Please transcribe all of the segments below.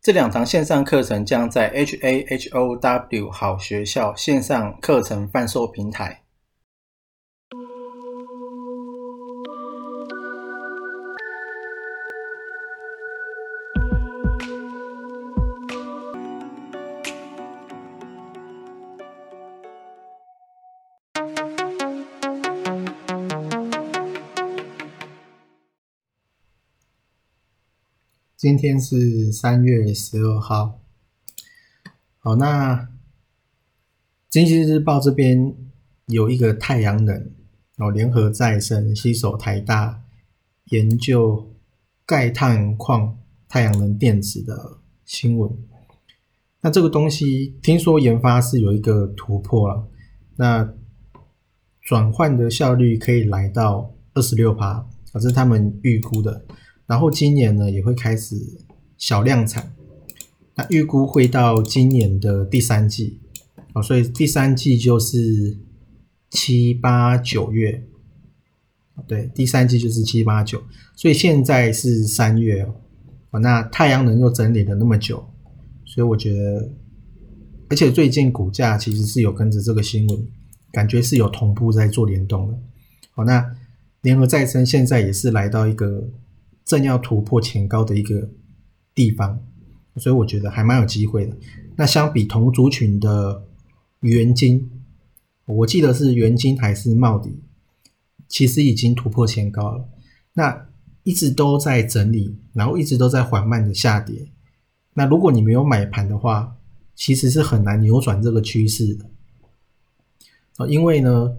这两堂线上课程将在 HAHOW 好学校线上课程贩售平台。今天是三月十二号。好，那《经济日报》这边有一个太阳能哦，联合再生携手台大研究钙碳矿太阳能电池的新闻。那这个东西听说研发是有一个突破了，那转换的效率可以来到二十六趴，这是他们预估的。然后今年呢也会开始小量产，那预估会到今年的第三季。啊，所以第三季就是七八九月，对，第三季就是七八九，所以现在是三月哦，那太阳能又整理了那么久，所以我觉得，而且最近股价其实是有跟着这个新闻，感觉是有同步在做联动的，好，那联合再生现在也是来到一个。正要突破前高的一个地方，所以我觉得还蛮有机会的。那相比同族群的元金，我记得是元金还是茂迪，其实已经突破前高了。那一直都在整理，然后一直都在缓慢的下跌。那如果你没有买盘的话，其实是很难扭转这个趋势的。因为呢，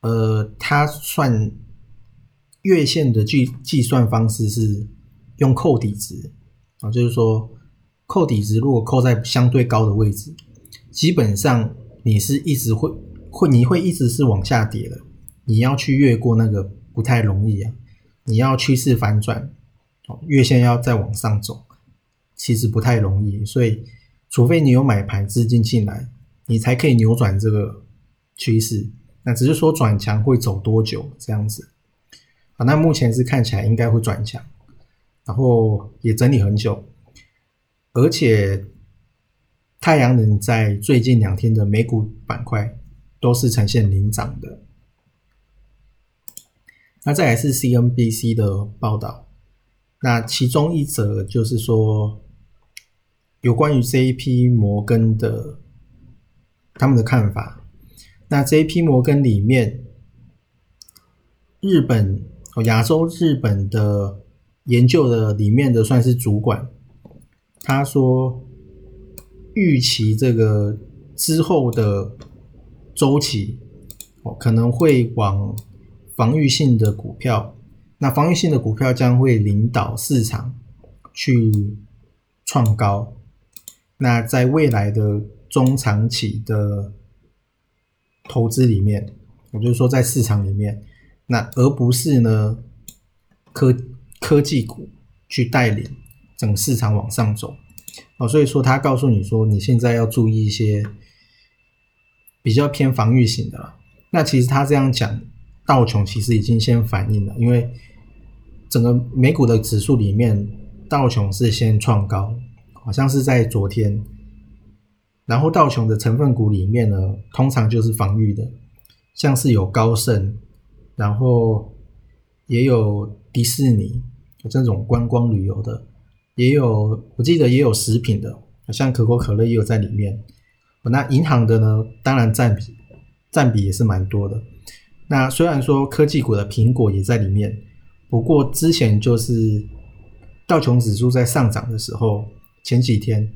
呃，它算。月线的计计算方式是用扣底值啊，就是说扣底值如果扣在相对高的位置，基本上你是一直会会你会一直是往下跌的，你要去越过那个不太容易啊。你要趋势反转，月线要再往上走，其实不太容易。所以除非你有买盘资金进来，你才可以扭转这个趋势。那只是说转强会走多久这样子。啊，那目前是看起来应该会转强，然后也整理很久，而且太阳能在最近两天的美股板块都是呈现领涨的。那再来是 CNBC 的报道，那其中一则就是说有关于这一批摩根的他们的看法。那这一批摩根里面，日本。亚洲日本的研究的里面的算是主管，他说预期这个之后的周期哦可能会往防御性的股票，那防御性的股票将会领导市场去创高。那在未来的中长期的投资里面，我就是说在市场里面。那而不是呢，科科技股去带领整个市场往上走，哦，所以说他告诉你说，你现在要注意一些比较偏防御型的了。那其实他这样讲，道琼其实已经先反应了，因为整个美股的指数里面，道琼是先创高，好像是在昨天，然后道琼的成分股里面呢，通常就是防御的，像是有高盛。然后也有迪士尼这种观光旅游的，也有我记得也有食品的，像可口可乐也有在里面。那银行的呢，当然占比占比也是蛮多的。那虽然说科技股的苹果也在里面，不过之前就是道琼指数在上涨的时候，前几天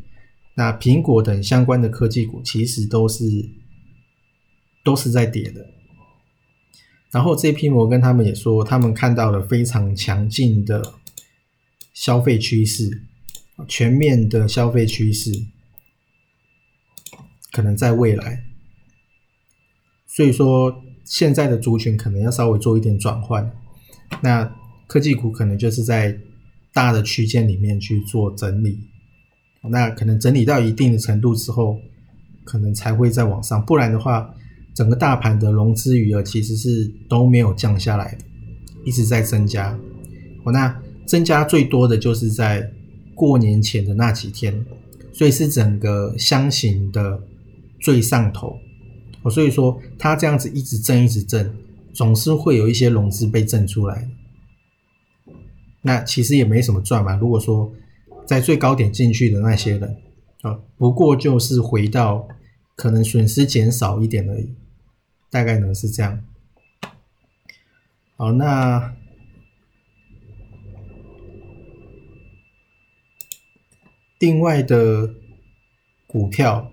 那苹果等相关的科技股其实都是都是在跌的。然后这批摩根他们也说，他们看到了非常强劲的消费趋势，全面的消费趋势，可能在未来所以说现在的族群可能要稍微做一点转换。那科技股可能就是在大的区间里面去做整理，那可能整理到一定的程度之后，可能才会再往上。不然的话，整个大盘的融资余额其实是都没有降下来，一直在增加。哦，那增加最多的就是在过年前的那几天，所以是整个箱型的最上头。哦，所以说它这样子一直震一直震，总是会有一些融资被震出来。那其实也没什么赚嘛。如果说在最高点进去的那些人啊，不过就是回到可能损失减少一点而已，大概呢是这样。好，那另外的股票。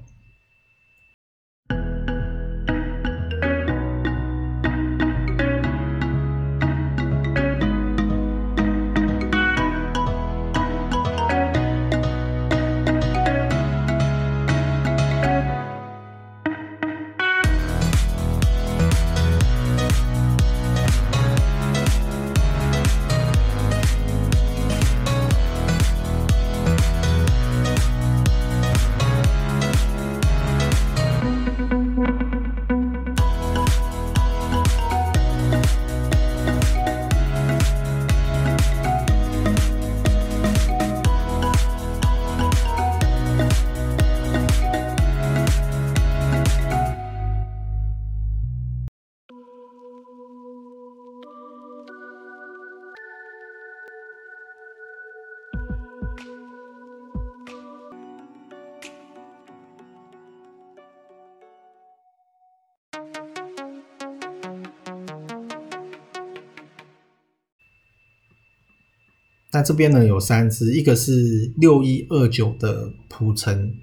那这边呢有三只，一个是六一二九的普成，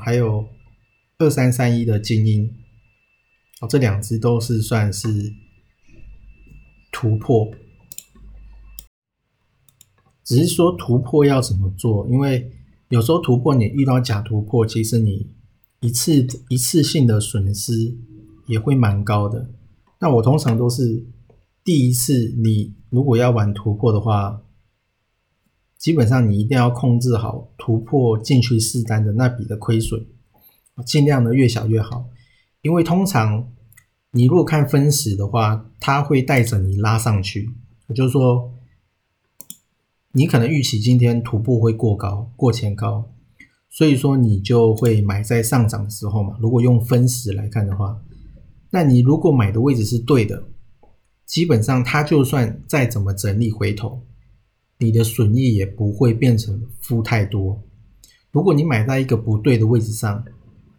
还有二三三一的精英，哦，这两只都是算是突破，只是说突破要怎么做？因为有时候突破你遇到假突破，其实你一次一次性的损失也会蛮高的。那我通常都是第一次，你如果要玩突破的话。基本上你一定要控制好突破进去试单的那笔的亏损，尽量的越小越好。因为通常你如果看分时的话，它会带着你拉上去，也就是说，你可能预期今天突破会过高、过前高，所以说你就会买在上涨的时候嘛。如果用分时来看的话，那你如果买的位置是对的，基本上它就算再怎么整理回头。你的损益也不会变成负太多。如果你买在一个不对的位置上，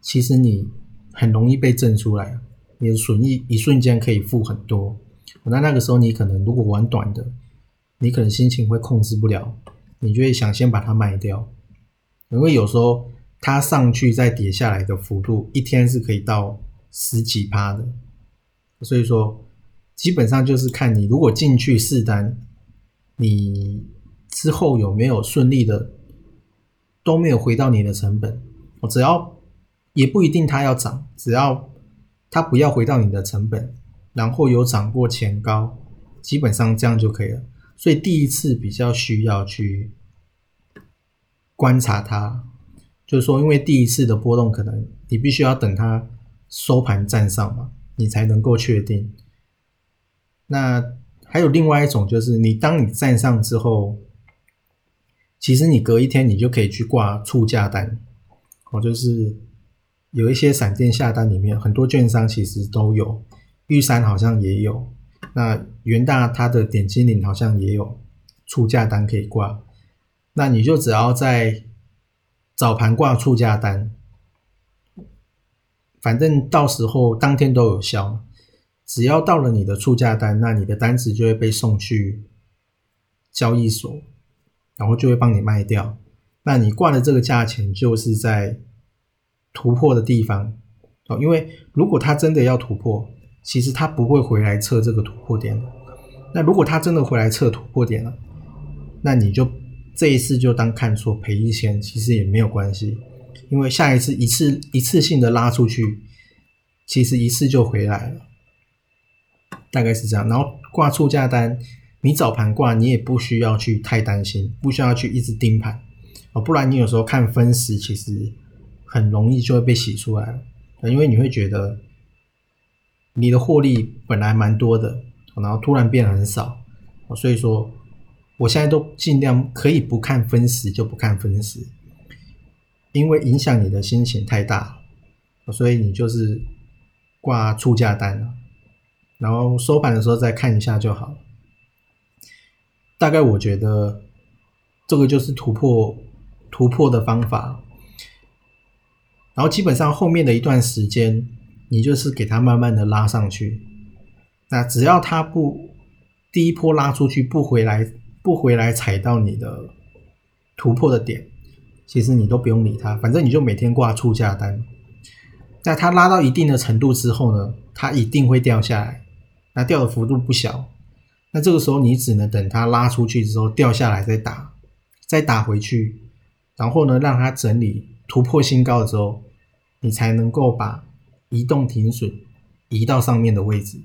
其实你很容易被震出来，你的损益一瞬间可以负很多。那那个时候你可能如果玩短的，你可能心情会控制不了，你就会想先把它卖掉。因为有时候它上去再跌下来的幅度，一天是可以到十几趴的。所以说，基本上就是看你如果进去试单。你之后有没有顺利的都没有回到你的成本？我只要也不一定它要涨，只要它不要回到你的成本，然后有涨过前高，基本上这样就可以了。所以第一次比较需要去观察它，就是说，因为第一次的波动可能你必须要等它收盘站上嘛，你才能够确定。那。还有另外一种，就是你当你站上之后，其实你隔一天你就可以去挂出价单，哦，就是有一些闪电下单里面，很多券商其实都有，玉山好像也有，那元大它的点金领好像也有出价单可以挂，那你就只要在早盘挂出价单，反正到时候当天都有效。只要到了你的出价单，那你的单子就会被送去交易所，然后就会帮你卖掉。那你挂的这个价钱就是在突破的地方哦，因为如果它真的要突破，其实它不会回来测这个突破点那如果它真的回来测突破点了，那你就这一次就当看错赔一千，其实也没有关系，因为下一次一次一次性的拉出去。其实一次就回来了，大概是这样。然后挂出价单，你早盘挂，你也不需要去太担心，不需要去一直盯盘哦，不然你有时候看分时，其实很容易就会被洗出来了，因为你会觉得你的获利本来蛮多的，然后突然变很少，所以说我现在都尽量可以不看分时就不看分时，因为影响你的心情太大，所以你就是。挂出价单了，然后收盘的时候再看一下就好。大概我觉得这个就是突破突破的方法。然后基本上后面的一段时间，你就是给它慢慢的拉上去。那只要它不第一波拉出去不回来，不回来踩到你的突破的点，其实你都不用理它，反正你就每天挂出价单。那它拉到一定的程度之后呢，它一定会掉下来，那掉的幅度不小。那这个时候你只能等它拉出去之后掉下来再打，再打回去，然后呢让它整理突破新高的时候，你才能够把移动停损移到上面的位置。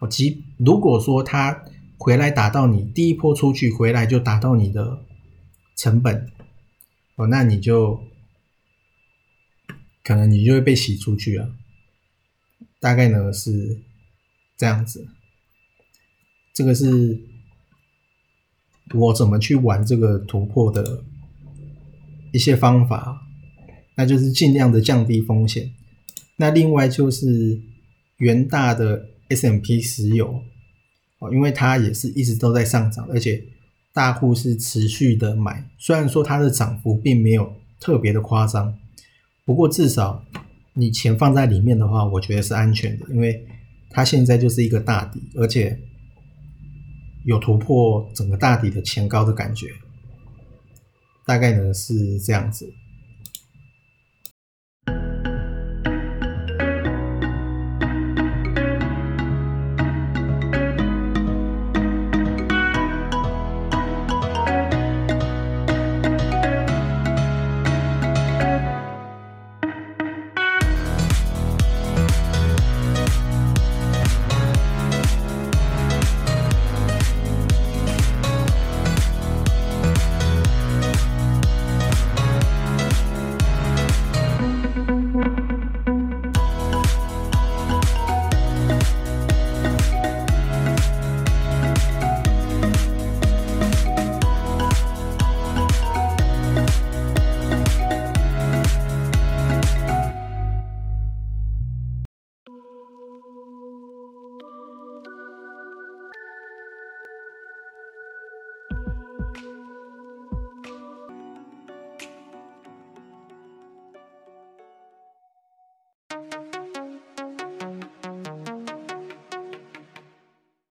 哦，即如果说它回来打到你第一波出去回来就打到你的成本，哦，那你就。可能你就会被洗出去啊，大概呢是这样子。这个是我怎么去玩这个突破的一些方法，那就是尽量的降低风险。那另外就是元大的 S M P 石油哦，因为它也是一直都在上涨，而且大户是持续的买，虽然说它的涨幅并没有特别的夸张。不过至少你钱放在里面的话，我觉得是安全的，因为它现在就是一个大底，而且有突破整个大底的前高的感觉，大概呢是这样子。